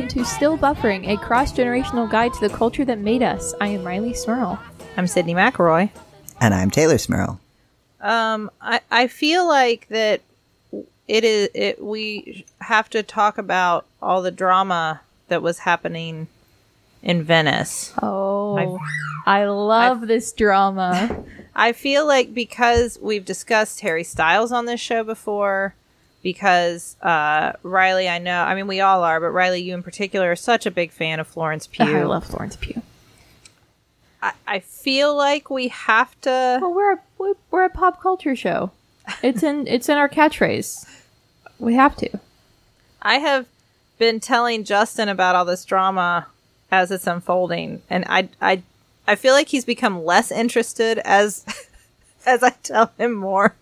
Hello and welcome to Still Buffering, a cross generational guide to the culture that made us. I am Rileigh Smirl. I'm Sydnee McElroy. And I'm Teylor Smirl. Um, I, I feel like that it is it we have to talk about all the drama that was happening in Venice. Oh, I love this drama. I feel like because we've discussed Harry Styles on this show before, because uh, Rileigh, I know, I mean, we all are, but Rileigh, you in particular, are such a big fan of Florence Pugh. I love Florence Pugh. I, I feel like we have to. Well, we're a, we're a pop culture show. It's in it's in our catchphrase. We have to. I have been telling Justin about all this drama as it's unfolding, and I I I feel like he's become less interested as as I tell him more.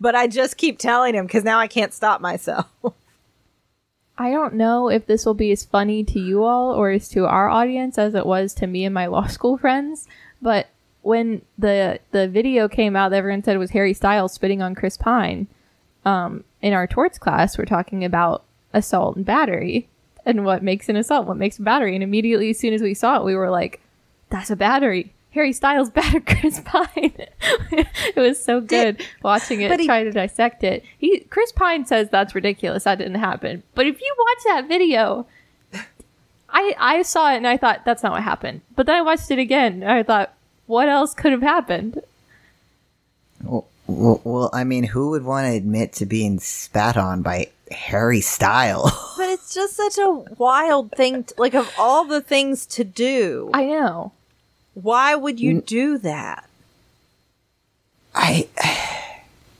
But I just keep telling him because now I can't stop myself. I don't know if this will be as funny to you all or as to our audience as it was to me and my law school friends, but when the the video came out everyone said it was Harry Styles spitting on Chris Pine, um, in our torts class, we're talking about assault and battery and what makes an assault, what makes a battery. And immediately as soon as we saw it, we were like, That's a battery. Harry Styles battered Chris Pine. it was so good watching it, but he- trying to dissect it. He Chris Pine says that's ridiculous. That didn't happen. But if you watch that video, I I saw it and I thought that's not what happened. But then I watched it again and I thought, what else could have happened? Well, well, well, I mean, who would want to admit to being spat on by Harry Styles? But it's just such a wild thing. To, like of all the things to do, I know. Why would you do that? I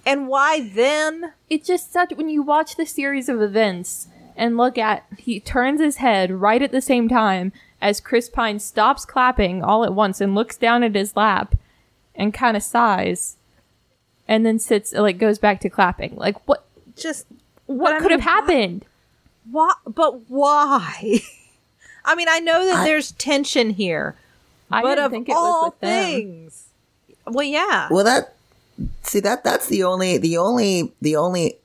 And why then? It's just such when you watch the series of events and look at he turns his head right at the same time as Chris Pine stops clapping all at once and looks down at his lap and kind of sighs and then sits like goes back to clapping. Like what Just what could have mean, why- happened? Why? But why? I mean, I know that there's tension here, I but didn't of think it all was with them. things, well, yeah. well that see that that's the only the only the only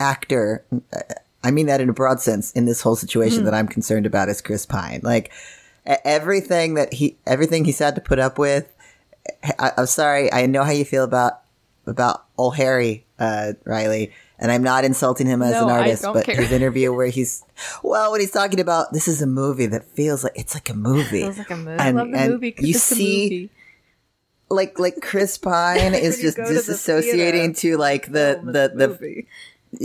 actor. uh, I mean that in a broad sense in this whole situation that I'm concerned about is Chris Pine. Like e- everything that he everything he's had to put up with. I, I'm sorry. I know how you feel about about old Harry uh, Rileigh, and I'm not insulting him as No, an artist, but care. his interview where he's well, when he's talking about this is a movie that feels like it's like a movie. Like a movie. I love the and movie you see- movie. like like Chris Pine is just go to the disassociating to like the the the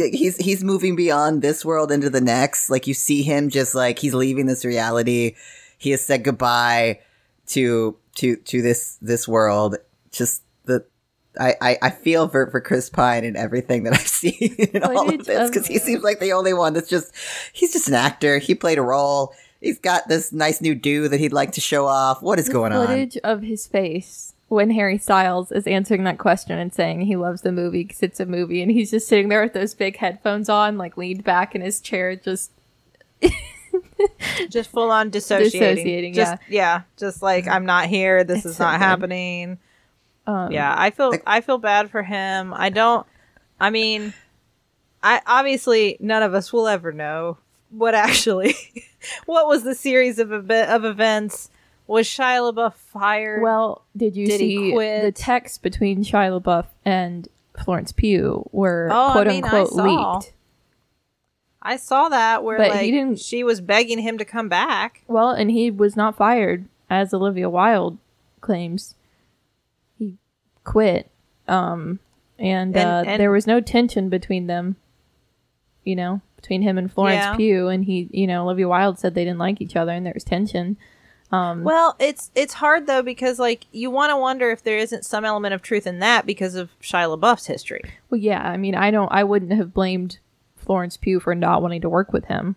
he's he's moving beyond this world into the next. Like you see him just like he's leaving this reality. He has said goodbye to to to this this world. Just I I, I feel for for Chris Pine and everything that I've seen in all of this because he seems like the only one that's just he's just an actor. He played a role. He's got this nice new do that he'd like to show off. What is The going on? footage of his face when Harry Styles is answering that question and saying he loves the movie because it's a movie, and he's just sitting there with those big headphones on, like leaned back in his chair, just just full on dissociating. Dissociating, just, yeah. Just like I'm not here. This It's is so not good. Happening. um, Yeah, I feel I feel bad for him. I don't. I mean, I obviously none of us will ever know what actually what was the series of ev- of events. Was Shia LaBeouf fired? Well, did you Did see quit? the text between Shia LaBeouf and Florence Pugh were Oh, I quote mean, unquote saw. leaked? I saw that where But he didn't- she was begging him to come back. Well, and he was not fired, as Olivia Wilde claims. Quit. Um, and, And- uh, and- there was no tension between them, you know, between him and Florence Yeah. Pugh. And he, you know, Olivia Wilde said they didn't like each other and there was tension. Um, Well, it's it's hard though because like you want to wonder if there isn't some element of truth in that because of Shia LaBeouf's history. well, yeah, I mean, I don't, I wouldn't have blamed Florence Pugh for not wanting to work with him.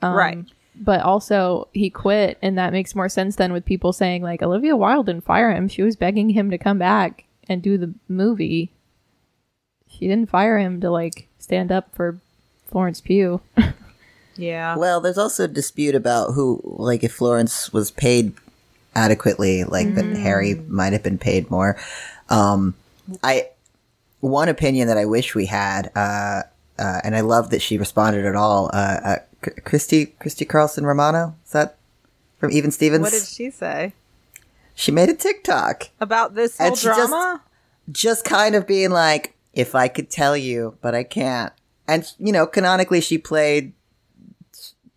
Um, Right. But also, he quit, and that makes more sense than with people saying, like, Olivia Wilde didn't fire him. She was begging him to come back and do the movie. She didn't fire him to, like, stand up for Florence Pugh. Yeah. Well, there's also a dispute about who, like, if Florence was paid adequately, like that Harry might have been paid more. Um, I one opinion that I wish we had, uh, uh, and I love that she responded at all. Uh, uh, C- Christy Christy Carlson Romano. Is that from Even Stevens? What did she say she made a TikTok about this whole she just- drama? just kind of being like, if I could tell you, but I can't. And you know, canonically, she played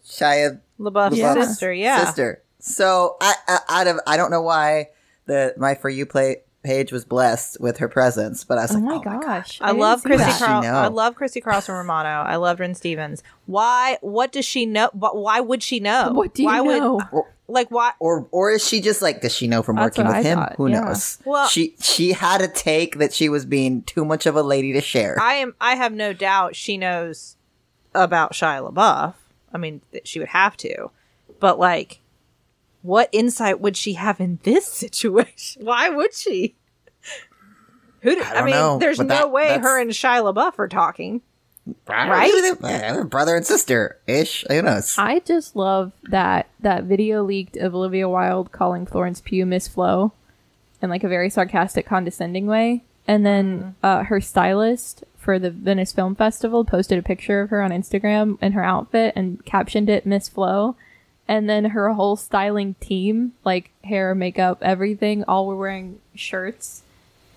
Shia LaBeouf's LaBeouf's sister, yeah. sister. So I, I out of I don't know why the my for you play page was blessed with her presence, but I was Oh like, my oh my gosh. I, didn't love see Chrissy that. Carl- I love Chrissy Carlson Romano. I love Ren Stevens. Why? What does she know? But why would she know? What do you why know? Would, like why? or or is she just like does she know from That's working with I him? thought, Who yeah. knows? Well- she she had a take that she was being too much of a lady to share. I am. I have no doubt she knows about Shia LaBeouf. I mean, th- she would have to. But like, what insight would she have in this situation? Why would she? Who? Do, I, don't mean, know, there's no that- way that's- her and Shia LaBeouf are talking. right? Eh, Brother and sister ish. Who knows? I just love that that video leaked of Olivia Wilde calling Florence Pugh Miss Flo in like a very sarcastic, condescending way. And then uh, her stylist for the Venice Film Festival posted a picture of her on Instagram in her outfit and captioned it Miss Flo. And then her whole styling team, like hair, makeup, everything, all were wearing shirts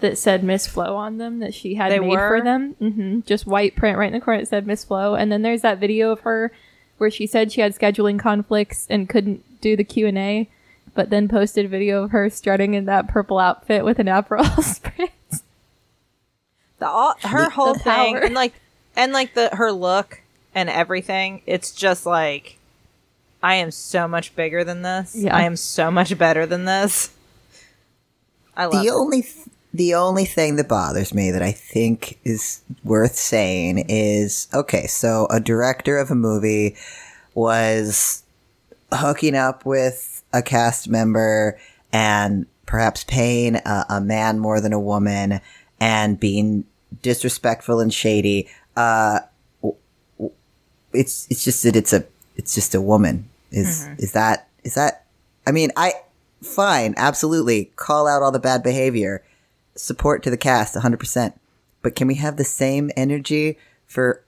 that said Miss Flo on them that she had They made were? for them. hmm Just white print right in the corner that said Miss Flo. And then there's that video of her where she said she had scheduling conflicts and couldn't do the Q and A, but then posted a video of her strutting in that purple outfit with an Aperol spritz. The all, her whole thing, and like, and like the her look and everything. It's just like, I am so much bigger than this. Yeah. I am so much better than this. I love. the it. only th- the only thing that bothers me that I think is worth saying is okay, so a director of a movie was hooking up with a cast member and perhaps paying a, a man more than a woman and being disrespectful and shady. Uh, it's it's just that it's a it's just a woman. Is mm-hmm. is that is that? I mean, I fine, absolutely call out all the bad behavior, support to the cast, hundred percent. But can we have the same energy for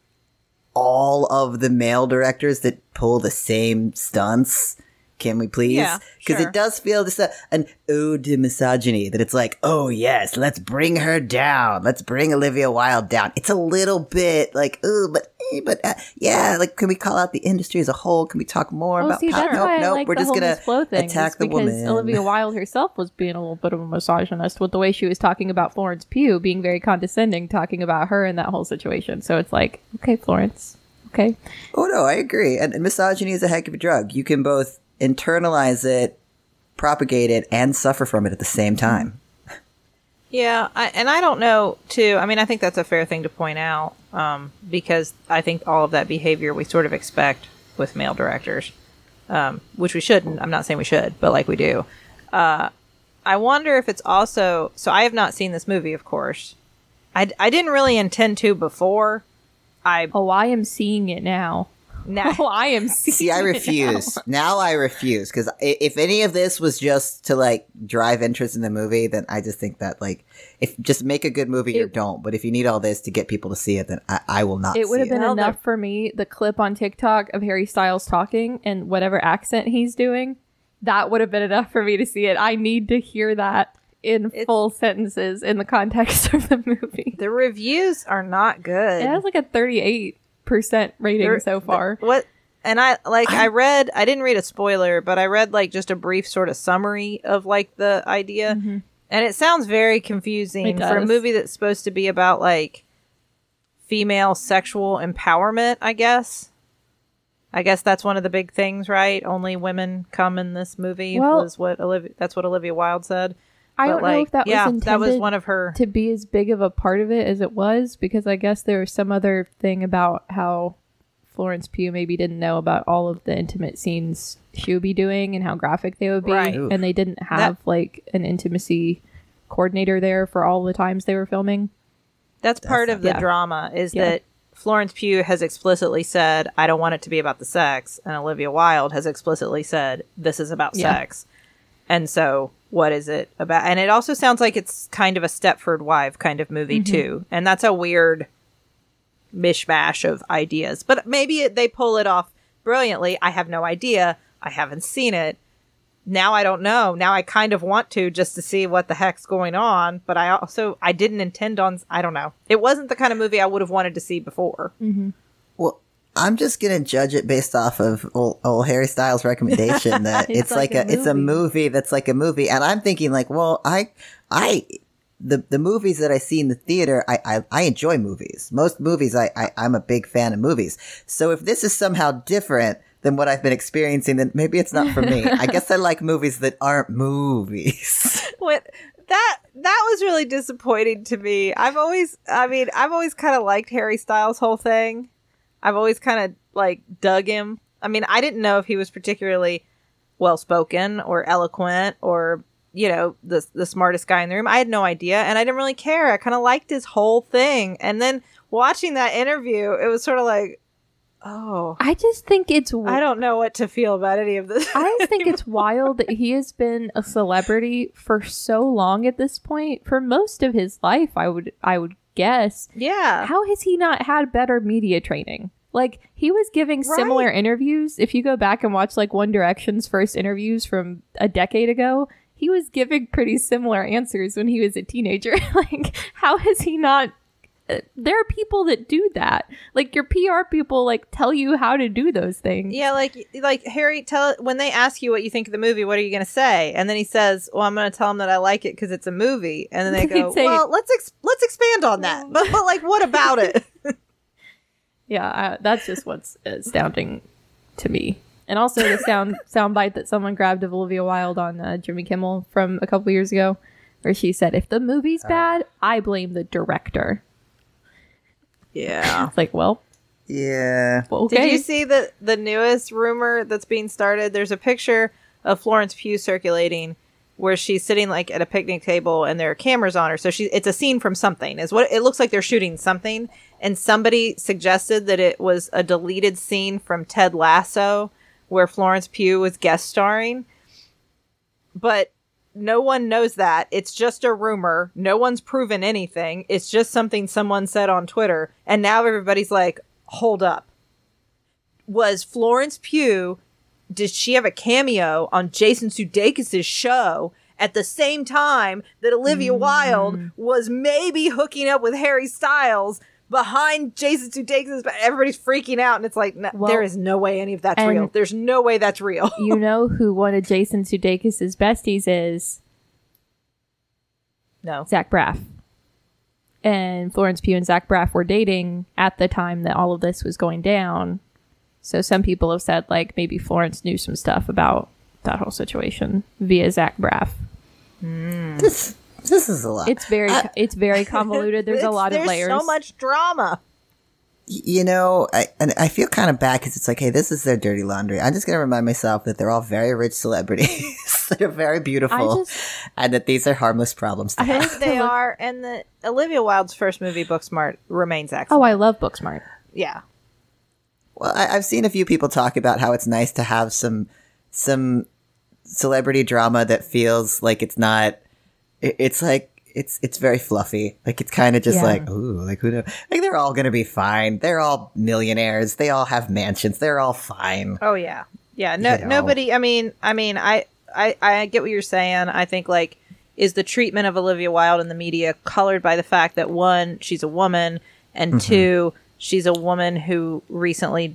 all of the male directors that pull the same stunts? Can we please? Yeah, Because sure. it does feel just a, an ode to misogyny that it's like, oh yes, let's bring her down. Let's bring Olivia Wilde down. It's a little bit like, oh, but, eh, but uh, yeah, like, can we call out the industry as a whole? Can we talk more Well, about see, power? that's Nope, why I nope, like we're the just whole gonna Miss Flo thing. attack the because woman. Olivia Wilde herself was being a little bit of a misogynist with the way she was talking about Florence Pugh, being very condescending, talking about her in that whole situation. So it's like, okay, Florence, okay, Oh no, I agree. And, and misogyny is a heck of a drug. You can both internalize it, propagate it, and suffer from it at the same time. Yeah, I, and I don't know too. I mean, I think that's a fair thing to point out um, because I think all of that behavior we sort of expect with male directors, um, which we shouldn't. I'm not saying we should, but like we do. Uh, I wonder if it's also. So I have not seen this movie, of course. I, I didn't really intend to before. I oh, I am seeing it now. Now Oh, I am. See, I it now. refuse. now I refuse because if any of this was just to like drive interest in the movie, then I just think that like if just make a good movie or don't. But if you need all this to get people to see it, then I, I will not. It would have been Well, enough for me. The clip on TikTok of Harry Styles talking and whatever accent he's doing, that would have been enough for me to see it. I need to hear that in It's- full sentences in the context of the movie. the reviews are not good. It has like a 38% rating There- so far. What? And I like I read I didn't read a spoiler, but I read like just a brief sort of summary of like the idea. Mm-hmm. And it sounds very confusing for a movie that's supposed to be about like female sexual empowerment, I guess. I guess that's one of the big things, right? Only women come in this movie Well- was what Olivia that's what Olivia Wilde said. I But, don't know if that yeah, was intended that was one of her to be as big of a part of it as it was because I guess there was some other thing about how Florence Pugh maybe didn't know about all of the intimate scenes she would be doing and how graphic they would be Right. And they didn't have like an intimacy coordinator there for all the times they were filming. That's part not- of the yeah. drama is Yeah. that Florence Pugh has explicitly said, I don't want it to be about the sex. And Olivia Wilde has explicitly said, this is about Yeah. sex. And so, what is it about? And it also sounds like it's kind of a Stepford Wife kind of movie, Mm-hmm. too. And that's a weird mishmash of ideas. But maybe it, they pull it off brilliantly. I have no idea. I haven't seen it. Now I don't know. Now I kind of want to just to see what the heck's going on, but I also I didn't intend on I don't know. It wasn't the kind of movie I would have wanted to see before. Well, I'm just gonna judge it based off of old, old Harry Styles' recommendation that It's it's, like, like a, a it's a movie. that's like a movie, and I'm thinking like, well, I I the the movies that I see in the theater, I I, I enjoy movies. Most movies, I, I I'm a big fan of movies. So if this is somehow different than what I've been experiencing, then maybe it's not for me. I guess I like movies that aren't movies. What that that was really disappointing to me. I've always I mean, I've always kind of liked Harry Styles' whole thing. I've always kind of like dug him. I mean, I didn't know if he was particularly well spoken or eloquent or you know the the smartest guy in the room. I had no idea, and I didn't really care. I kind of liked his whole thing. And then watching that interview, it was sort of like, oh, I just think it's. I don't know what to feel about any of this. I just think it's wild that he has been a celebrity for so long at this point, for most of his life. I would, I would guess. yeah, How has he not had better media training? Like he was giving similar interviews. If you go back and watch like One Direction's first interviews from a decade ago, he was giving pretty similar answers when he was a teenager. like how has he not there are people that do that. Like your PR people like tell you how to do those things. Yeah, like like Harry tell when they ask you what you think of the movie, what are you going to say? And then he says, "Well, I'm going to tell them that I like it because it's a movie." And then they go, say- "Well, let's ex- let's expand on that." But but like, what about it? Yeah, uh, that's just what's astounding to me. And also the sound sound bite that someone grabbed of Olivia Wilde on uh, Jimmy Kimmel from a couple years ago, where she said, "If the movie's bad, I blame the director." Yeah. It's like, well, yeah. okay. Did you see the the newest rumor that's being started? There's a picture of Florence Pugh circulating where she's sitting like at a picnic table and there are cameras on her. So she it's a scene from something. Is what it looks like they're shooting something and somebody suggested that it was a deleted scene from Ted Lasso where Florence Pugh was guest starring. But no one knows that. It's just a rumor. No one's proven anything. It's just something someone said on Twitter. And now everybody's like, hold up. Was Florence Pugh, did she have a cameo on Jason Sudeikis' show at the same time that Olivia mm. Wilde was maybe hooking up with Harry Styles behind Jason Sudeikis? But everybody's freaking out. And it's like, no, Well, there is no way any of that's real. There's no way that's real. you know who one of Jason Sudeikis' besties is? no. Zach Braff. And Florence Pugh and Zach Braff were dating at the time that all of this was going down. So some people have said like maybe Florence knew some stuff about that whole situation via Zach Braff. Hmm. This this is a lot. It's very uh, I- it's very convoluted. There's a It's- lot of layers. there's layers. so much drama. you know, I and I feel kind of bad because it's like, hey, this is their dirty laundry. I'm just gonna remind myself that they're all very rich celebrities they're very beautiful, just- and that these are harmless problems. To I have. have They are, and the Olivia Wilde's first movie, Booksmart, remains excellent. Oh. I love Booksmart. yeah, Well, I, I've seen a few people talk about how it's nice to have some some celebrity drama that feels like it's not. It- It's like it's it's very fluffy. Like it's kind of just Yeah. like ooh, like who know? Like they're all gonna be fine. They're all millionaires. They all have mansions. They're all fine. Oh yeah, yeah. No, You know. nobody. I mean, I mean, I, I, I get what you're saying. I think like is the treatment of Olivia Wilde in the media colored by the fact that one, she's a woman, and Mm-hmm. two, she's a woman who recently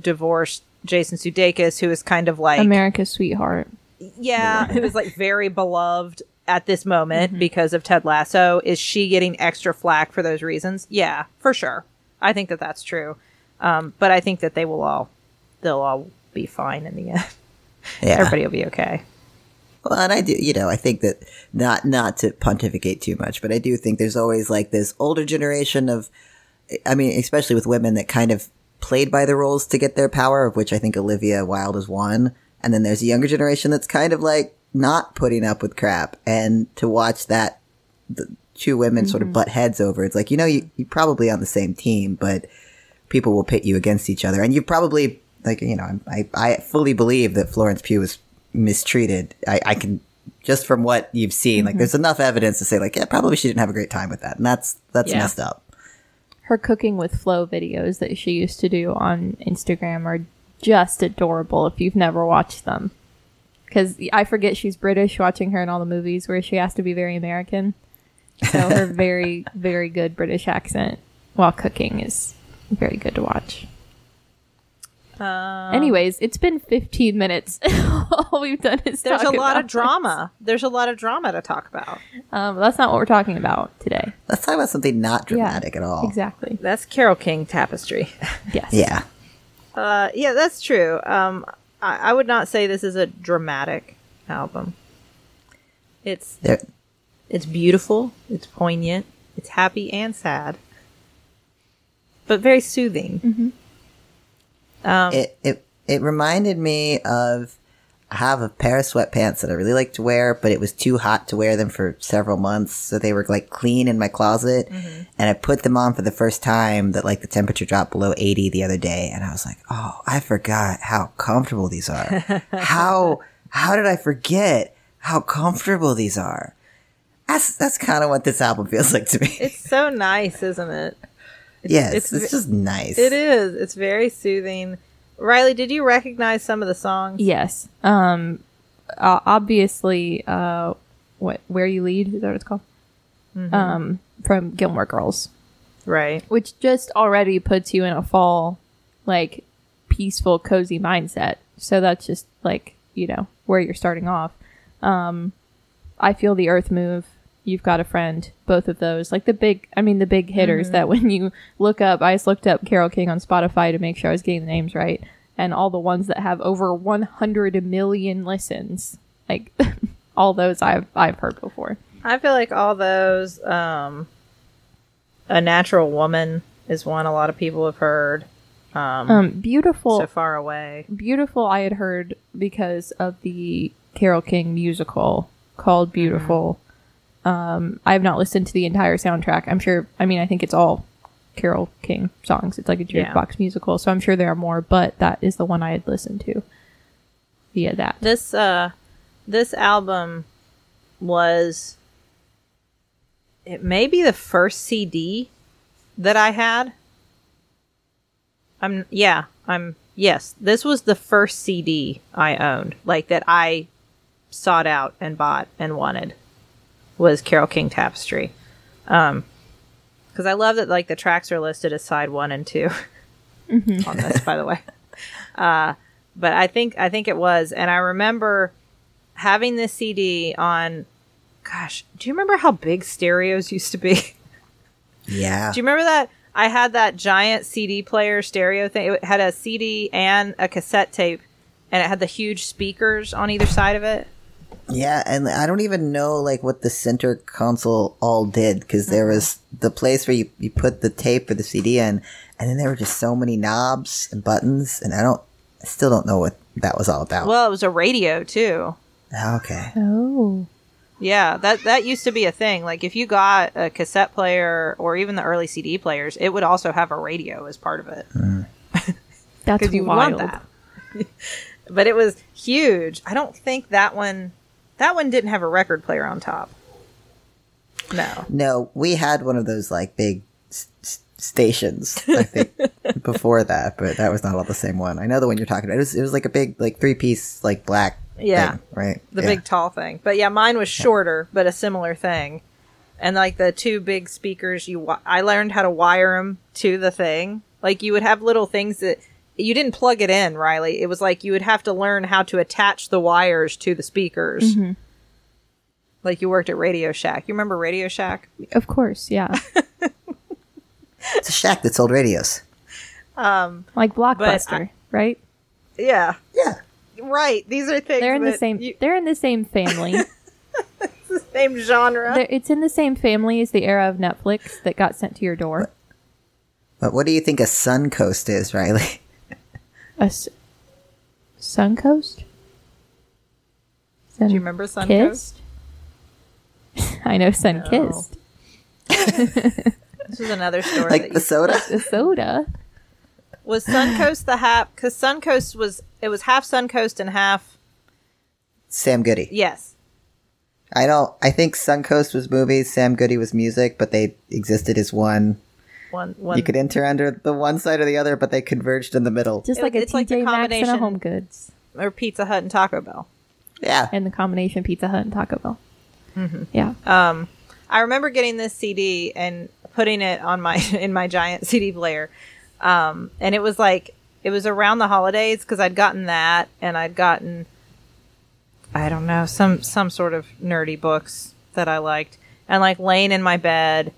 divorced Jason Sudeikis, who is kind of like America's sweetheart. yeah, who is like very beloved at this moment Mm-hmm. because of Ted Lasso. Is she getting extra flack for those reasons? Yeah, for sure. I think that that's true. Um, but I think that they will all, they'll all be fine in the end. Yeah. Everybody will be okay. Well, and I do, you know, I think that not not to pontificate too much, but I do think there's always like this older generation of, I mean, especially with women that kind of played by the rules to get their power, of which I think Olivia Wilde is one. And then there's a younger generation that's kind of like not putting up with crap, and to watch that the two women sort of mm-hmm. butt heads over, it's like you know you you're probably on the same team, but people will pit you against each other, and you probably like you know I I fully believe that Florence Pugh was mistreated. I, I can just from what you've seen, like mm-hmm. there's enough evidence to say like yeah probably she didn't have a great time with that, and that's that's Yeah. messed up. Her cooking with Flo videos that she used to do on Instagram are just adorable if you've never watched them. Because I forget she's British watching her in all the movies where she has to be very American. So her very, very good British accent while cooking is very good to watch. Um, Anyways, it's been 15 minutes. all we've done is there's a lot about of drama. There's a lot of drama to talk about. Um, that's not what we're talking about today. Let's talk about something not dramatic at all. Exactly. That's Carole King tapestry. Yes. Yeah. Uh, yeah, that's true. Um, I, I would not say this is a dramatic album. It's There, it's beautiful. It's poignant. It's happy and sad, but very soothing. Um, it, it it reminded me of I have a pair of sweatpants that I really like to wear, but it was too hot to wear them for several months, so they were like clean in my closet. Mm-hmm. And I put them on for the first time that like the temperature dropped below 80 the other day, and I was like, "Oh, I forgot how comfortable these are. how how did I forget how comfortable these are?" That's that's kind of what this album feels like to me. it's so nice, isn't it? yes, it's it's, just nice. It is. It's very soothing. Rileigh, did you recognize some of the songs? Yes. Um, uh, obviously, uh, what where you lead is that what it's called? Um, from Gilmore Girls, Right. which just already puts you in a fall, like peaceful, cozy mindset. So that's just like you know where you're starting off. Um, I feel the earth move. You've got a friend. Both of those, like the big, I mean the big hitters that when you look up, I just looked up Carole King on Spotify to make sure I was getting the names right, and all the ones that have over 100 million listens, like all those I've I've heard before. I feel like all those, um, A Natural Woman is one a lot of people have heard. Um, Um, beautiful, So Far Away. beautiful. I had heard because of the Carole King musical called Beautiful. Um, I have not listened to the entire soundtrack. I'm sure. I mean, I think it's all Carole King songs. It's like a Yeah. jukebox musical, so I'm sure there are more. But that is the one I had listened to via that. This, uh, this album was, it may be the first CD that I had. I'm, yeah, I'm, yes, this was the first CD I owned, like that I sought out and bought and wanted was Carole King Tapestry. Um, because I love that like the tracks are listed as side one and 2 on this, by the way. Uh, but I think I think it was, and I remember having this CD on. Gosh, do you remember how big stereos used to be? yeah. Do you remember that? I had that giant CD player stereo thing. It had a CD and a cassette tape, and it had the huge speakers on either side of it. Yeah, and I don't even know like what the center console all did because there was the place where you, you put the tape or the CD in, and then there were just so many knobs and buttons, and I don't, I still don't know what that was all about. Well, it was a radio too. Ah, okay, Oh, Yeah, that that used to be a thing. Like if you got a cassette player or even the early CD players, it would also have a radio as part of it hmm. that's because you would wild. want that. but it was huge. I don't think that one that one didn't have a record player on top. No. no, we had one of those like big s- stations, I think, before that, but that was not all the same one. I know the one you're talking about. It was, it was like a big like three piece like black, Yeah. thing, right, The Yeah. big tall thing. But yeah, mine was shorter, but a similar thing. And like the two big speakers, you wi- I learned how to wire them to the thing. Like you would have little things that you didn't plug it in, Rileigh. It was like you would have to learn how to attach the wires to the speakers. Like you worked at Radio Shack. You remember Radio Shack? Of course, yeah. It's a shack that sold radios. Um, like Blockbuster, right? Yeah. Yeah, Right. These are things They're in the same. you- they're in the same family. same genre. They're- it's in the same family as the era of Netflix that got sent to your door. but what do you think a Suncoast is, Rileigh? A s- Suncoast. Sun Do you remember Suncoast? Kissed. I know Sun No. Kissed. This is another story. Like the soda? The soda. was Suncoast the half? Because Suncoast was it was half Suncoast and half Sam Goody. yes. I don't. I think Suncoast was movies, Sam Goody was music, but they existed as one one one. You could enter under the one side or the other, but they converged in the middle. Just It- like a it's like the TJ Maxx and a combination- of Home Goods, or Pizza Hut and Taco Bell. Yeah. and the combination Pizza Hut and Taco Bell. Mm-hmm. Yeah, Um, I remember getting this CD and putting it on my in my giant CD player, um, and it was like it was around the holidays because I'd gotten that and I'd gotten I don't know some some sort of nerdy books that I liked, and like laying in my bed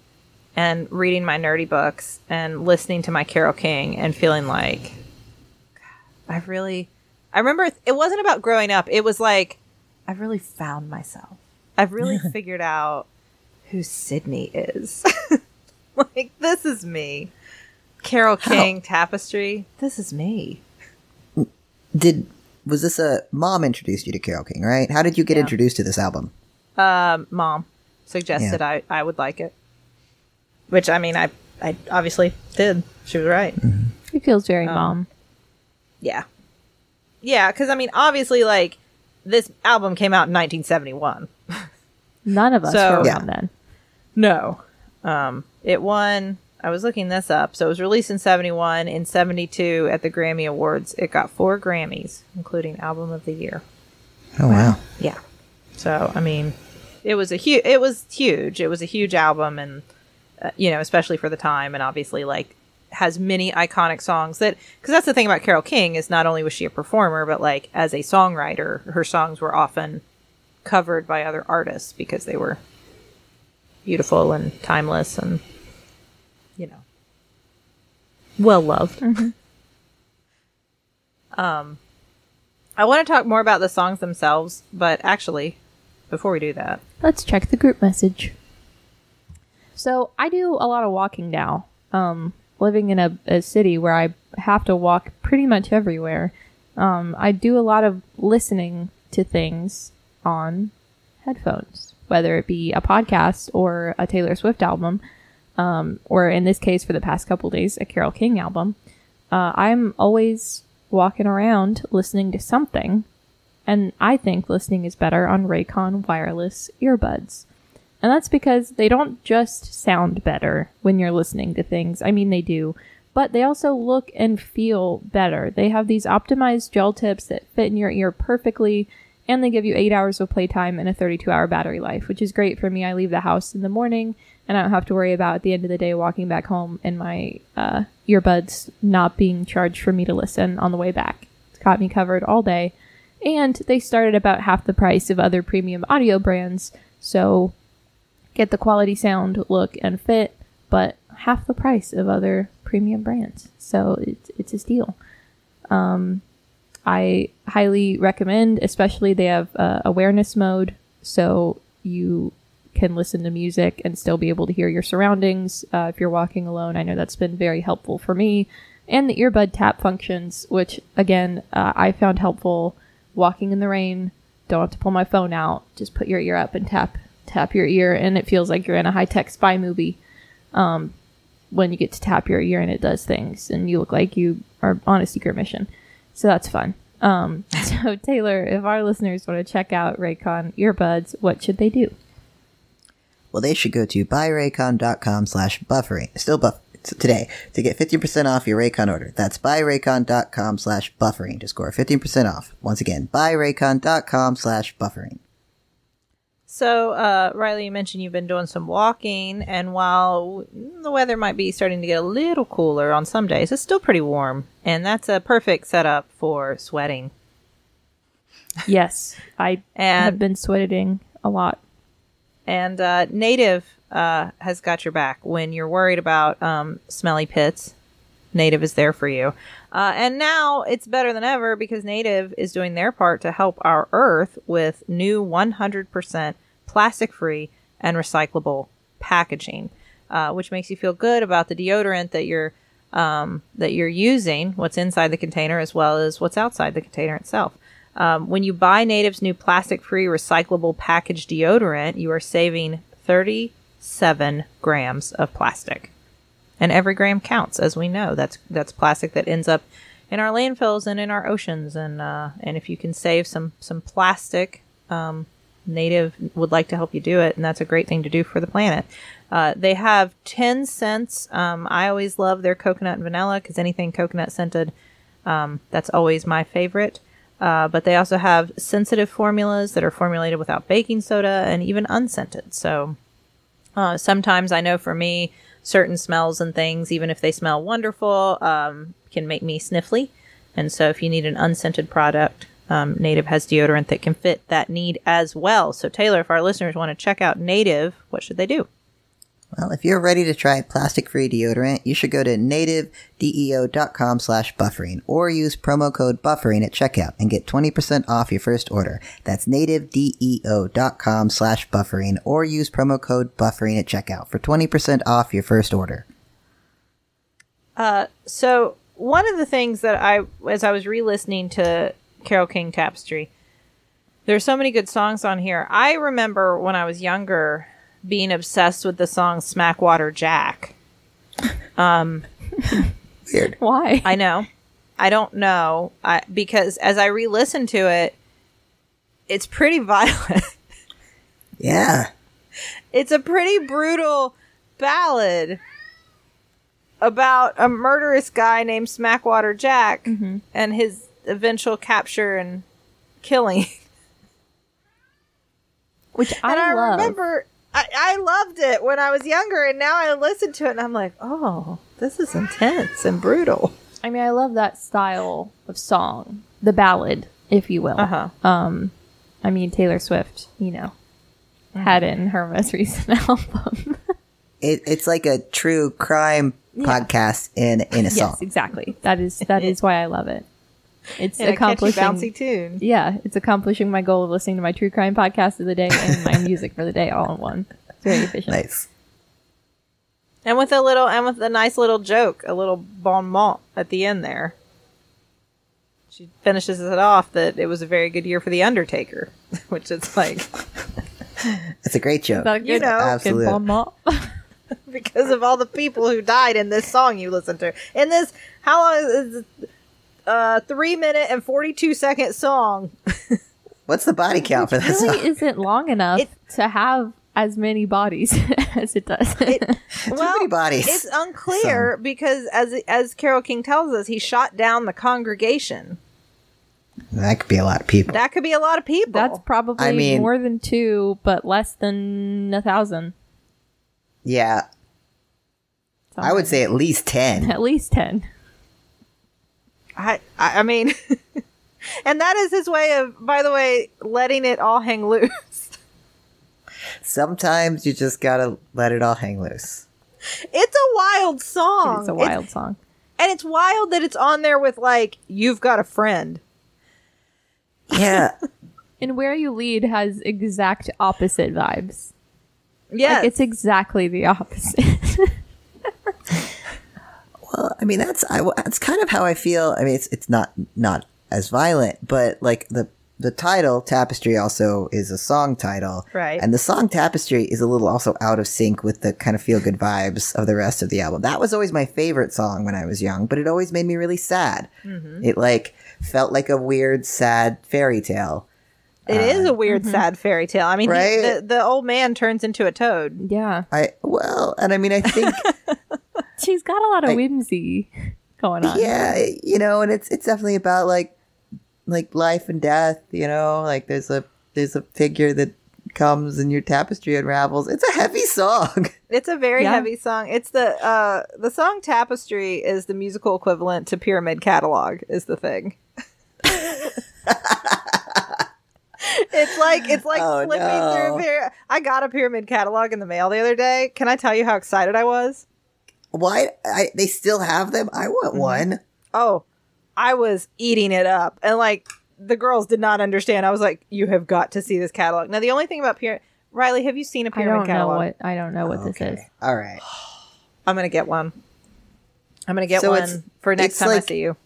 and reading my nerdy books and listening to my Carole King and feeling like I really I remember it wasn't about growing up. It was like I've really found myself. I've really figured out who Sydnee is. like this is me. Carole King Tapestry. This is me. Did was this a mom introduced you to Carole King, right? How did you get Yeah. introduced to this album? Um, mom suggested Yeah. I I would like it. Which I mean I I obviously did. She was right. it feels very Um, mom. Yeah. Yeah, cuz I mean obviously like this album came out in 1971. None of us so- were Yeah. around then. No. Um, it won. I was looking this up. So it was released in 71. In 72, at the Grammy Awards, it got four Grammys, including Album of the Year. Oh wow. Yeah. So, I mean, it was a huge, it was huge. It was a huge album and, uh, you know, especially for the time and obviously like has many iconic songs that, cause that's the thing about Carole King is not only was she a performer, but like as a songwriter, her songs were often covered by other artists because they were beautiful and timeless and, you know, well loved. Um, I want to talk more about the songs themselves, but actually, before we do that, Let's check the group message. So I do a lot of walking now. Um, living in a, a city where I have to walk pretty much everywhere. Um, I do a lot of listening to things on headphones, whether it be a podcast or a Taylor Swift album, um, or in this case, for the past couple days, a Carole King album. Uh, I'm always walking around listening to something, and I think listening is better on Raycon wireless earbuds. And that's because they don't just sound better when you're listening to things. I mean, they do, but they also look and feel better. They have these optimized gel tips that fit in your ear perfectly, and they give you eight hours of playtime and a 32 hour battery life, which is great for me. I leave the house in the morning, and I don't have to worry about at the end of the day walking back home and my uh, earbuds not being charged for me to listen on the way back. It's got me covered all day. And they start at about half the price of other premium audio brands, so get the quality sound, look, and fit, but half the price of other premium brands. So it's it's a steal. Um, I highly recommend, especially they have uh, awareness mode, so you can listen to music and still be able to hear your surroundings uh, if you're walking alone. I know that's been very helpful for me. And the earbud tap functions, which again uh, I found helpful walking in the rain. Don't have to pull my phone out. Just put your ear up and tap tap your ear, and it feels like you're in a high tech spy movie. Um, when you get to tap your ear and it does things, and you look like you are on a secret mission. So that's fun. Um, so Teylor, if our listeners want to check out Raycon earbuds, what should they do? Well, they should go to buyraycon.com slash buffering. Still buff today to get 15% off your Raycon order. That's buyraycon.com slash buffering to score 15% off. Once again, buyraycon.com slash buffering. So, uh, Rileigh, you mentioned you've been doing some walking, and while the weather might be starting to get a little cooler on some days, it's still pretty warm, and that's a perfect setup for sweating. Yes, I And- have been sweating a lot. And uh, Native uh, has got your back when you're worried about um, smelly pits. Native is there for you. Uh, and now it's better than ever because Native is doing their part to help our Earth with new 100% plastic free and recyclable packaging, uh, which makes you feel good about the deodorant that you're um, that you're using, what's inside the container as well as what's outside the container itself. Um, when you buy Native's new plastic-free recyclable packaged deodorant, you are saving 37 grams of plastic, and every gram counts, as we know. That's that's plastic that ends up in our landfills and in our oceans, and uh, and if you can save some some plastic, um, Native would like to help you do it, and that's a great thing to do for the planet. Uh, they have 10 scents. Um, I always love their coconut and vanilla because anything coconut scented, um, that's always my favorite. Uh, but they also have sensitive formulas that are formulated without baking soda and even unscented. So uh, sometimes I know for me, certain smells and things, even if they smell wonderful, um, can make me sniffly. And so if you need an unscented product, um, Native has deodorant that can fit that need as well. So Teylor, if our listeners want to check out Native, what should they do? Well, if you're ready to try plastic-free deodorant, you should go to nativedeo.com slash buffering or use promo code buffering at checkout and get 20% off your first order. That's nativedeo.com slash buffering or use promo code buffering at checkout for 20% off your first order. So one of the things that I, as I was re-listening to Carole King Tapestry, there's so many good songs on here. I remember when I was younger being obsessed with the song Smackwater Jack. Um, Weird. Why? I know. I don't know. I, because as I re-listened to it, it's pretty violent. Yeah. it's a pretty brutal ballad about a murderous guy named Smackwater Jack and his eventual capture and killing. Which I, and I love. remember I, I loved it when I was younger, and now I listen to it and I'm like, oh, this is intense and brutal. I mean, I love that style of song, the ballad, if you will. Uh huh. Um, I mean, Taylor Swift, you know, had it in her most recent album. It, it's like a true crime podcast in, in a song. yes, exactly. That is that is why I love it. It's And a catchy, accomplishing. bouncy tune. yeah, it's accomplishing my goal of listening to my true crime podcast of the day and my music for the day all in one. It's very efficient. Nice. And with a little, and with a nice little joke, a little bon mot at the end there. She finishes it off that it was a very good year for The Undertaker, which is like, It's a great joke. Is that a good, You know, Absolute. good bon mot? because of all the people who died in this song you listen to. In this, how long is it? Uh, three minute and 42 second song. What's the body count for that really song? isn't long enough It- to have as many bodies as it does. Too many bodies. It's unclear because as as Carole King tells us, he shot down the congregation. That could be a lot of people. That could be a lot of people. That's probably I mean- more than two, but less than a thousand. yeah. So I would say at least 10. at least ten. I, I I mean, and that is his way of, by the way, letting it all hang loose. Sometimes you just gotta let it all hang loose. It's a wild song. It's a wild song. and it's wild that it's on there with like, "You've got a friend." Yeah. And Where You Lead has exact opposite vibes. Yeah, Like it's exactly the opposite. Well, I mean, that's, I, that's kind of how I feel. I mean, it's, it's not, not as violent, but like the, the title, Tapestry, also is a song title. Right. And the song Tapestry is a little also out of sync with the kind of feel good vibes of the rest of the album. That was always my favorite song when I was young, but it always made me really sad. Mm-hmm. It like felt like a weird, sad fairy tale. It is a weird, sad fairy tale. I mean, he- Right? the the old man turns into a toad. yeah. I, well, and I mean, I think, She's got a lot of I- whimsy going on. yeah, you know, and it's, it's definitely about like, like life and death, you know, like there's a, there's a figure that comes and your tapestry unravels. It's a heavy song. It's a very Yeah. heavy song. It's the uh the song Tapestry is the musical equivalent to Pyramid Catalog is the thing. it's like it's like Oh, flipping no. through a pyra- I got a Pyramid Catalog in the mail the other day. Can I tell you how excited I was? Why, I, they still have them? I want mm-hmm. one. Oh, I was eating it up. And like the girls did not understand. I was like, "You have got to see this catalog." Now, the only thing about Pyramid Rileigh, have you seen a I Pyramid don't know what I don't know what this is. All right. I'm going to get one. I'm going to get So it's- one for next it's time I see you.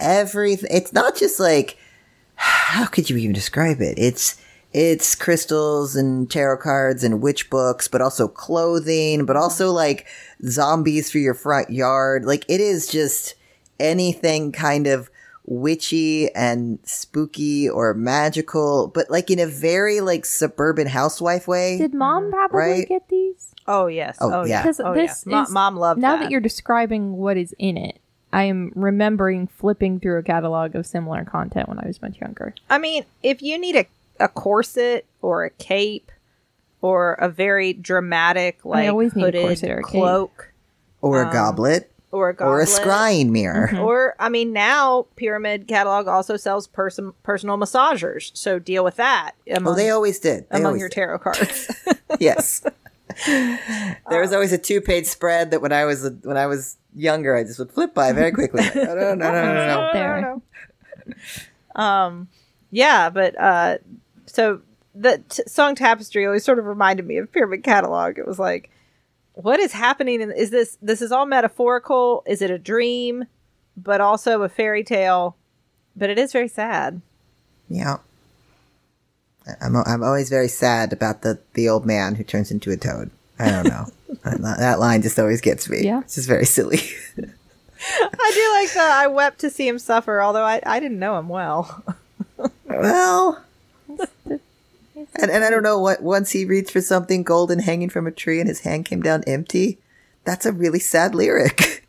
everything it's not just like how could you even describe it it's it's crystals and tarot cards and witch books but also clothing but also like zombies for your front yard like it is just anything kind of witchy and spooky or magical but like in a very like suburban housewife way Did mom mm-hmm. probably Right? get these? Oh yes. Oh, Oh, yeah. yeah. Because Oh, this yeah. Mo- is mom loved now that. that you're describing what is in it. I am remembering flipping through a catalog of similar content when I was much younger. I mean, if you need a, a corset or a cape or a very dramatic like always need a hooded corset or a cape. cloak Or a Um, goblet. or a Or a scrying mirror. Mm-hmm. Or I mean, now Pyramid Catalog also sells person personal massagers, so deal with that among, Oh, they always did. They among always your did. tarot cards. yes. there was always a two-page spread that when I was when I was younger, I just would flip by very quickly. no, no, no, no, no, no. Out there. um, yeah, but uh, so the t- song Tapestry always sort of reminded me of Pyramid Catalog. It was like, what is happening? In, is this this is all metaphorical? Is it a dream, but also a fairy tale? But it is very sad. Yeah. I'm I'm always very sad about the the old man who turns into a toad. I don't know. that line just always gets me. Yeah. It's just very silly. I do like that. I wept to see him suffer, although I, I didn't know him well. well, and and I don't know what once he reached for something golden hanging from a tree and his hand came down empty. That's a really sad lyric.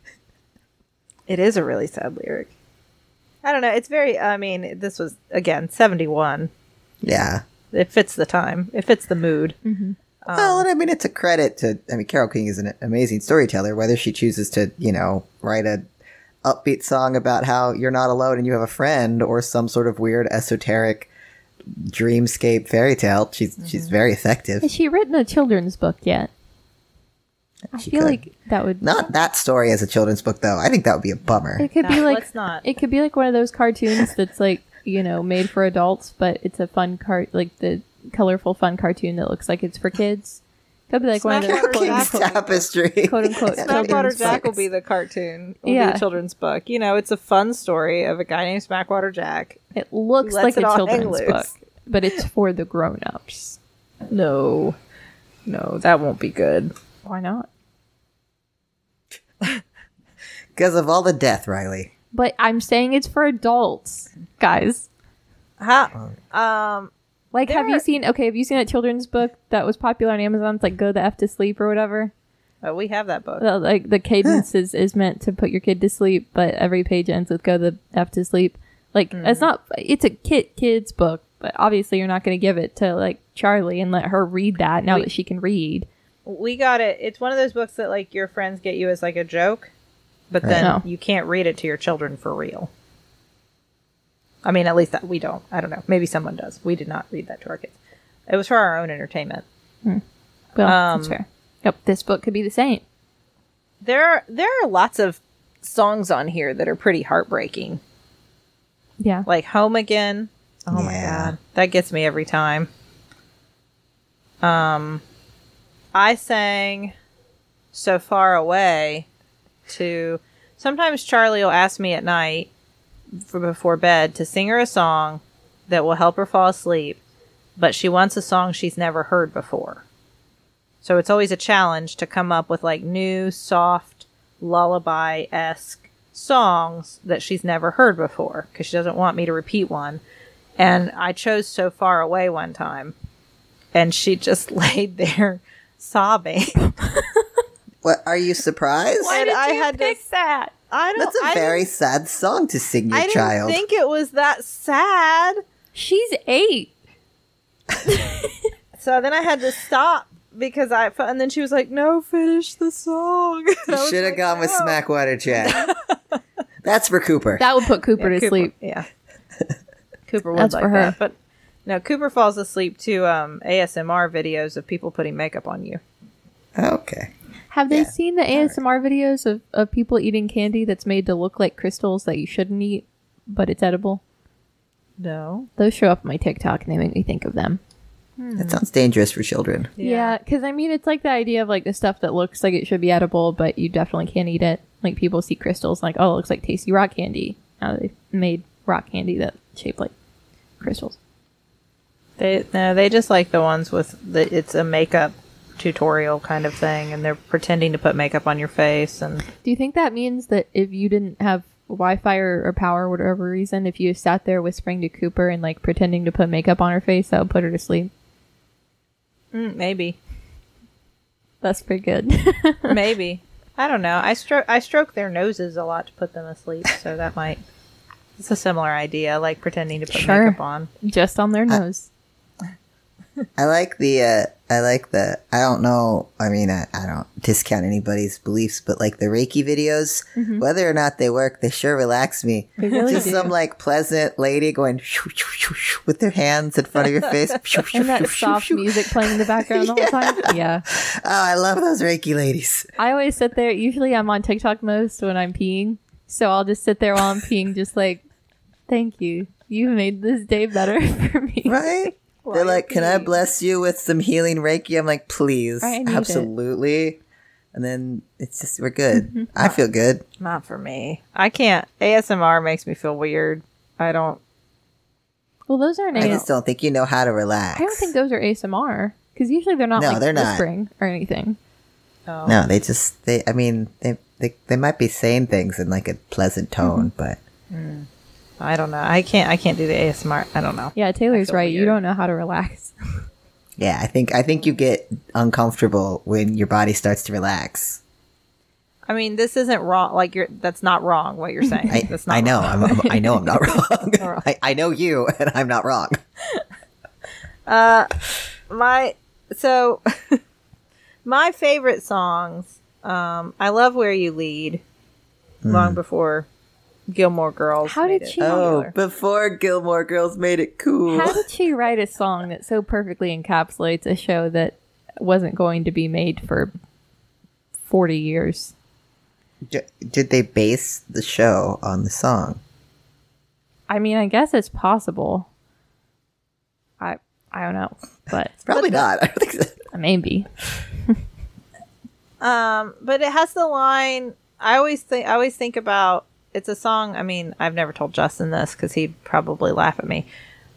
It is a really sad lyric. I don't know. It's very. I mean, this was again seventy one. yeah. It fits the time. It fits the mood. Mm-hmm. Um, well, and I mean, it's a credit to. I mean, Carole King is an amazing storyteller. Whether she chooses to, you know, write a upbeat song about how you're not alone and you have a friend, or some sort of weird esoteric dreamscape fairy tale, she's mm-hmm. she's very effective. Has she written a children's book yet? I She feel could. like that would Not that story as a children's book, though. I think that would be a bummer. It could be like let's not. It could be like one of those cartoons that's like you know made for adults, but it's a fun cart like the colorful fun cartoon that looks like it's for kids. Could be like one of those Smackwater quote Jack. King's unquote, Tapestry. quote unquote Smackwater children's Jack will be the cartoon. Will be Yeah. the children's book. You know, it's a fun story of a guy named Smackwater Jack. It looks like it a children's book, but it's for the grown-ups. No, no, that won't be good. Why not? Because of all the death, Rileigh. But I'm saying it's for adults, guys. Huh? Um, Like, have you seen? Okay, have you seen that children's book that was popular on Amazon? It's like "Go the F to Sleep" or whatever. oh, we have that book. The- like the cadence is, is meant to put your kid to sleep, but every page ends with "Go the F to sleep." Like hmm. it's not. It's a kid kids book, but obviously you're not going to give it to like Charlie and let her read that now We- that she can read. We got it. It's one of those books that like your friends get you as like a joke, but then No. you can't read it to your children for real. I mean, at least that we don't. I don't know. Maybe someone does. We did not read that to our kids. It was for our own entertainment. Well, Um, that's fair. Yep, this book could be the same. There, are, there are lots of songs on here that are pretty heartbreaking. Yeah, Like "Home Again." Oh my god, that gets me every time. Um, I sang "So Far Away" to. Sometimes Charlie will ask me at night for before bed to sing her a song that will help her fall asleep, but she wants a song she's never heard before. So it's always a challenge to come up with like new, soft, lullaby esque songs that she's never heard before because she doesn't want me to repeat one. And I chose So Far Away one time, and she just laid there sobbing. What are you surprised? Why did I had to- that? I don't. That's a I very sad song to sing your child. I didn't think it was that sad. She's eight. So then I had to stop because I and then she was like, "No, finish the song." I you should have like, gone with "No." Smackwater Jack. That's for Cooper. That would put Cooper Yeah, to Cooper- sleep. Yeah, Cooper would That's like for her. that, but no, Cooper falls asleep to um, ASMR videos of people putting makeup on you. okay. Have they Yeah. seen the ASMR videos of, of people eating candy that's made to look like crystals that you shouldn't eat, but it's edible? No, Those show up on my TikTok and they make me think of them. Hmm. That sounds dangerous for children. Yeah, because I mean, it's like the idea of like the stuff that looks like it should be edible, but you definitely can't eat it. Like people see crystals, like, oh, it looks like tasty rock candy. Now they made rock candy that shaped like crystals. They no, they just like the ones with the it's a makeup tutorial kind of thing, and they're pretending to put makeup on your face, and Do you think that means that if you didn't have Wi-Fi or, or power, whatever reason, if you sat there whispering to Cooper and like pretending to put makeup on her face, that would put her to sleep? mm, maybe That's pretty good. Maybe. I don't know. I stroke I stroke their noses a lot to put them asleep, so that might. It's a similar idea, like pretending to put Sure. makeup on. Just on their nose. I like the, uh, I like the, I don't know, I mean, I, I don't discount anybody's beliefs, but like the Reiki videos, mm-hmm. whether or not they work, they sure relax me. Really Just do. some like pleasant lady going shoo, shoo, shoo, with their hands in front of your face. And that soft music playing in the background the whole time. Yeah. Oh, I love those Reiki ladies. I always sit there. Usually, I'm on TikTok most when I'm peeing, so I'll just sit there while I'm peeing, just like, "Thank you, you made this day better for me." Right? They're like, can I bless you with some healing Reiki? I'm like, please. I need it. Absolutely. And then it's just, we're good. I feel good. Not for me. I can't. ASMR makes me feel weird. I don't. Well, those aren't. I A- just don't think you know how to relax. I don't think those are ASMR because usually they're not No, like they're not. whispering or anything. Oh. No, they just they. I mean, they they they might be saying things in like a pleasant tone, Mm-hmm. but I don't know. I can't. I can't do the ASMR. I don't know. Yeah, Teylor's feel right. You don't know how to relax. yeah, I think I think you get uncomfortable when your body starts to relax. I mean, this isn't wrong. Like you're. That's not wrong. What you're saying. I that's not I know. I'm, I'm- I know I'm not wrong. wrong. I, I know you, and I'm not wrong. Uh, my so my favorite songs um i love where you lead long before gilmore girls How made did it she- Oh, before Gilmore Girls made it cool. How did she write a song that so perfectly encapsulates a show that wasn't going to be made for forty years? D- did they base the show on the song? I mean, I guess it's possible. I I don't know, but Probably not. I don't think so. maybe. um but it has the line i always think i always think about it's a song i mean i've never told justin this because he'd probably laugh at me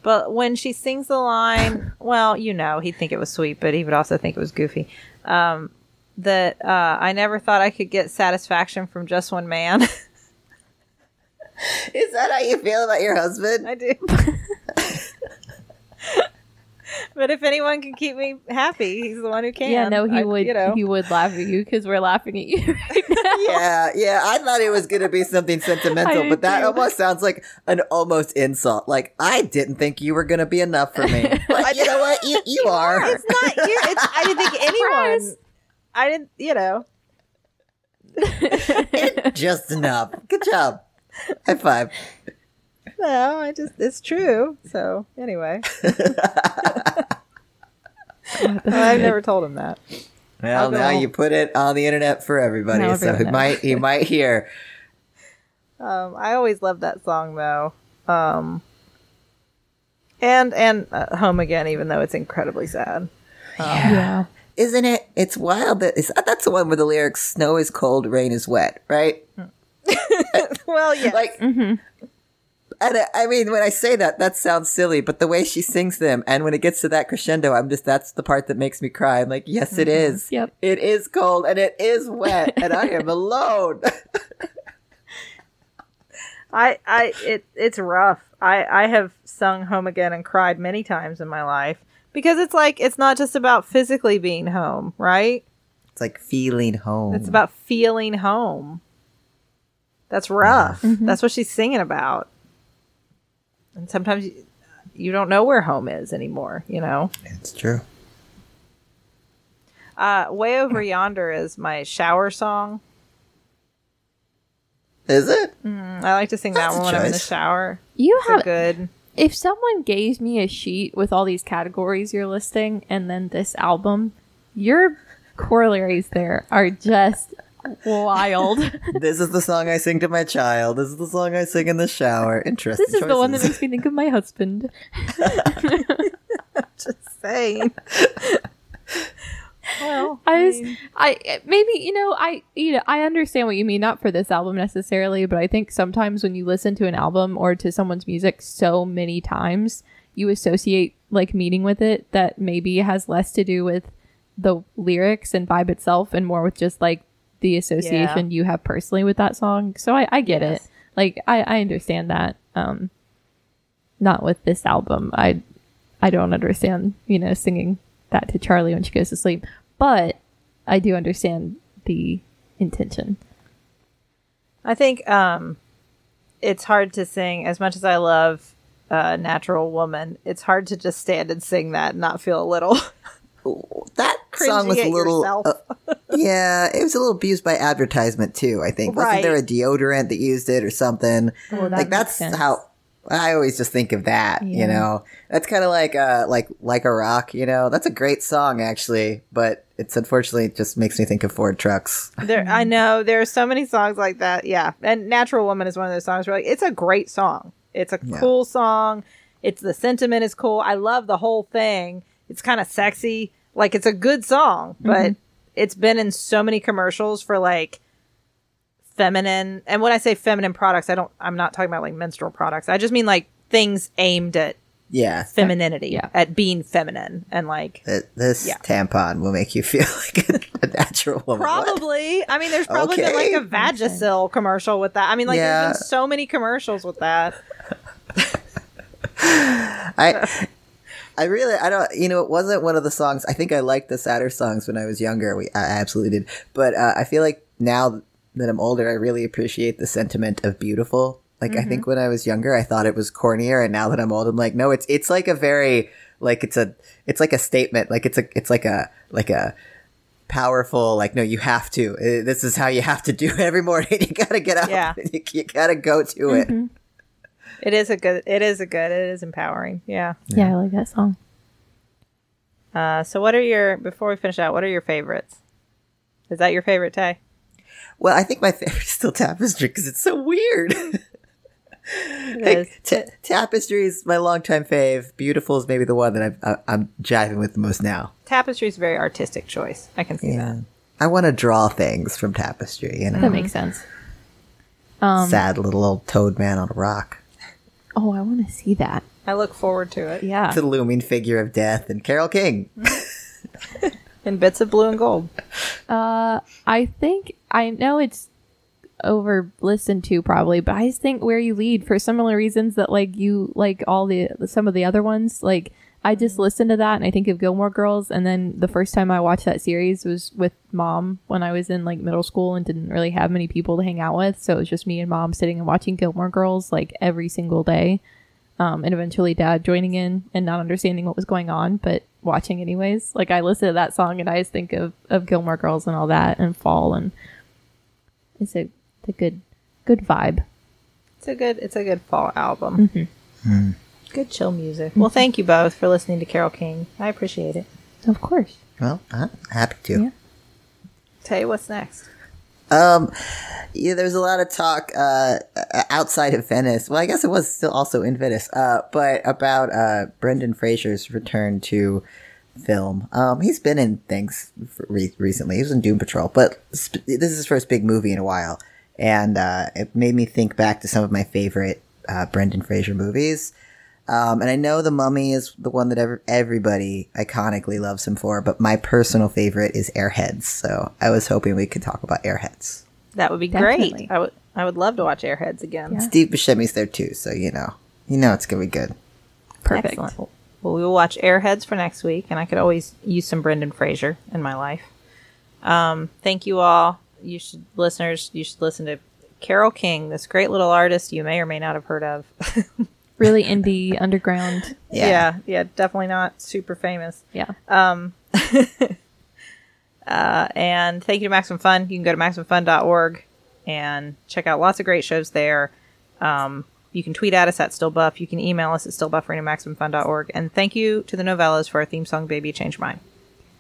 but when she sings the line well you know he'd think it was sweet but he would also think it was goofy um that uh, I never thought I could get satisfaction from just one man. Is that how you feel about your husband? I do. but if anyone can keep me happy, he's the one who can. yeah, no, he I- would. You know, He would laugh at you because we're laughing at you right now. yeah, yeah. I thought it was gonna be something sentimental, but that too. almost sounds like an almost insult. Like I didn't think you were gonna be enough for me. But you know what? You, you are. it's not you. It's, I didn't think anyone. Surprise. I didn't. You know. Just enough. Good job. High five. No, I just. It's true. So anyway, I've never told him that. Well, I'll now you put it on the internet for everybody, Now so everyone he knows. might he might hear. Um, I always loved that song though. Um, and and uh, home again, even though it's incredibly sad. yeah. Isn't it? It's wild that is that's the one where the lyrics "Snow is cold, rain is wet," right? Well, yeah. Like, and I, I mean, when I say that, that sounds silly, but the way she sings them, and when it gets to that crescendo, I'm just that's the part that makes me cry. I'm like, yes, it is. Yep. It is cold and it is wet, and I am alone. I, I, it, it's rough. I, I have sung home again and cried many times in my life because it's like it's not just about physically being home, right? it's like feeling home. It's about feeling home. That's rough. Mm-hmm. That's what she's singing about. And sometimes you, you don't know where home is anymore, you know? It's true. Uh, Way Over Yonder is my shower song. Is it? I like to sing that That's a one when I'm in the shower. You It's have good. if someone gave me a sheet with all these categories you're listing and then this album, your corollaries there are just wild. this is the song I sing to my child. This is the song I sing in the shower. Interesting. this is the one that makes me think of my husband. Just saying. well, I was, I maybe you know I you know I understand what you mean not for this album necessarily, but I think sometimes when you listen to an album or to someone's music so many times, you associate like meaning with it that maybe has less to do with the lyrics and vibe itself and more with just like the association you have personally with that song. So I, I get Yes. it. Like I, I understand that. Um not with this album. I I don't understand, you know, singing that to Charlie when she goes to sleep. But I do understand the intention. I think um, it's hard to sing as much as I love uh, "Natural Woman." It's hard to just stand and sing that and not feel a little. that song was a little uh, yeah it was a little abused by advertisement too i think wasn't there a deodorant that used it or something Well, that like that's sense. how i always just think of that you know that's kind of like uh like like a rock you know that's a great song actually but it's unfortunately it just makes me think of ford trucks there, I know there are so many songs like that. Yeah, and "Natural Woman" is one of those songs where like it's a great song. It's a Yeah. cool song. It's the sentiment is cool. I love the whole thing. It's kind of sexy. Like it's a good song, but mm-hmm. it's been in so many commercials for like feminine. And when I say feminine products, I don't. I'm not talking about like menstrual products. I just mean like things aimed at yeah femininity, Yeah. at being feminine, and like th- this Yeah. tampon will make you feel like a, a natural woman? Probably. I mean, there's probably been like a Vagisil commercial with that. I mean, like Yeah. there's been so many commercials with that. I I really I don't you know it wasn't one of the songs I think I liked the sadder songs when I was younger we I absolutely did but uh, I feel like now that I'm older I really appreciate the sentiment of beautiful like I think when I was younger I thought it was cornier and now that I'm old I'm like no it's it's like a very like it's a it's like a statement like it's a it's like a like a powerful like no you have to Uh, this is how you have to do it every morning you gotta get up Yeah. you, you gotta go to it It is a good. It is a good. It is empowering. Yeah. Yeah, I like that song. Uh, so, what are your before we finish out? What are your favorites? Is that your favorite, Tay? Well, I think my favorite is still Tapestry because it's so weird. It Like, is. Ta- Tapestry is my longtime fave. Beautiful is maybe the one that I've, I, I'm jiving with the most now. Tapestry is a very artistic choice. I can see that. I want to draw things from Tapestry, you know. That makes sense. Um, Sad little old toad man on a rock. Oh, I want to see that. I look forward to it. Yeah. The looming figure of death and Carole King. In bits of blue and gold. Uh, I think I know it's over listened to probably, but I just think where you lead for similar reasons that like you like all the some of the other ones. Like I just listened to that and I think of Gilmore Girls, and then the first time I watched that series was with mom when I was in like middle school and didn't really have many people to hang out with, so it was just me and mom sitting and watching Gilmore Girls like every single day. Um, and eventually dad joining in and not understanding what was going on, but watching anyways. Like I listen to that song and I just think of, of Gilmore Girls and all that and fall and it's a, it's a good good vibe. It's a good. It's a good fall album. Mm-hmm. Good chill music. Well, thank you both for listening to Carole King. I appreciate it. Of course. Well, I'm happy to. Yeah. Tay, what's next? Um, yeah, there's a lot of talk uh, uh, outside of Venice. Well, I guess it was still also in Venice, uh, but about uh, Brendan Fraser's return to film. Um, he's been in things re- recently. He was in Doom Patrol, but sp- this is his first big movie in a while, and uh, it made me think back to some of my favorite uh, Brendan Fraser movies. Um, and I know The Mummy is the one that ever, everybody iconically loves him for, but my personal favorite is Airheads. So I was hoping we could talk about Airheads. That would be Definitely. great. I would. I would love to watch Airheads again. Yeah. Steve Buscemi's there too, so you know, you know it's gonna be good. Perfect. Excellent. Well, we will watch Airheads for next week, and I could always use some Brendan Fraser in my life. Um, thank you all. You should, listeners, you should listen to Carole King, this great little artist you may or may not have heard of. Really indie underground. Yeah. yeah, yeah, definitely not super famous. Yeah. Uh, and thank you to Maximum Fun. You can go to maximumfun.org and check out lots of great shows there. Um, you can tweet at us at stillbuff. You can email us at stillbuffering at maximumfun.org. And thank you to the Nouvellas for our theme song, Baby Change Mine.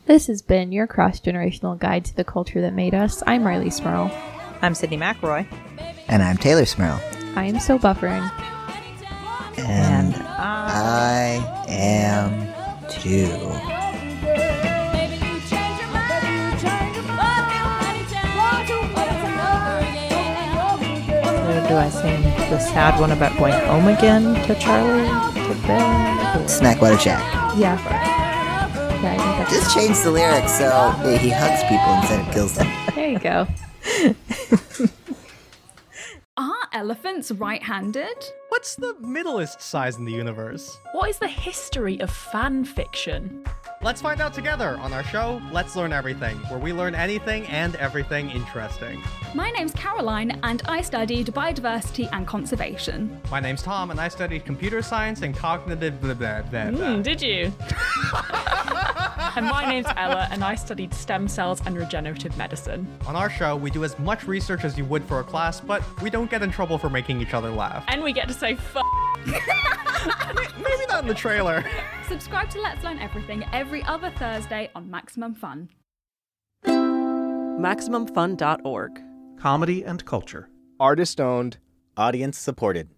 This has been your cross generational guide to the culture that made us. I'm Rileigh Smirl. I'm Sydnee McElroy. And I'm Teylor Smirl, I am so buffering. And I am too. Baby, you change your mind. You change your mind. Want to So do I sing the sad one about going home again to Charlie to bed? Smackwater Jack. Yeah. Yeah, I think that's Just change the lyrics so he hugs people instead of kills them. There you go. Are elephants right handed? What's the middleest size in the universe? What is the history of fan fiction? Let's find out together on our show, Let's Learn Everything, where we learn anything and everything interesting. My name's Caroline, and I studied biodiversity and conservation. My name's Tom, and I studied computer science and cognitive blah, blah, blah, blah. Hmm, did you? and my name's Ella, and I studied stem cells and regenerative medicine. On our show, we do as much research as you would for a class, but we don't get in trouble for making each other laugh. And we get to say f. Maybe not in the trailer. Subscribe to Let's Learn Everything every other Thursday on Maximum Fun. MaximumFun.org. Comedy and culture. Artist owned. Audience supported.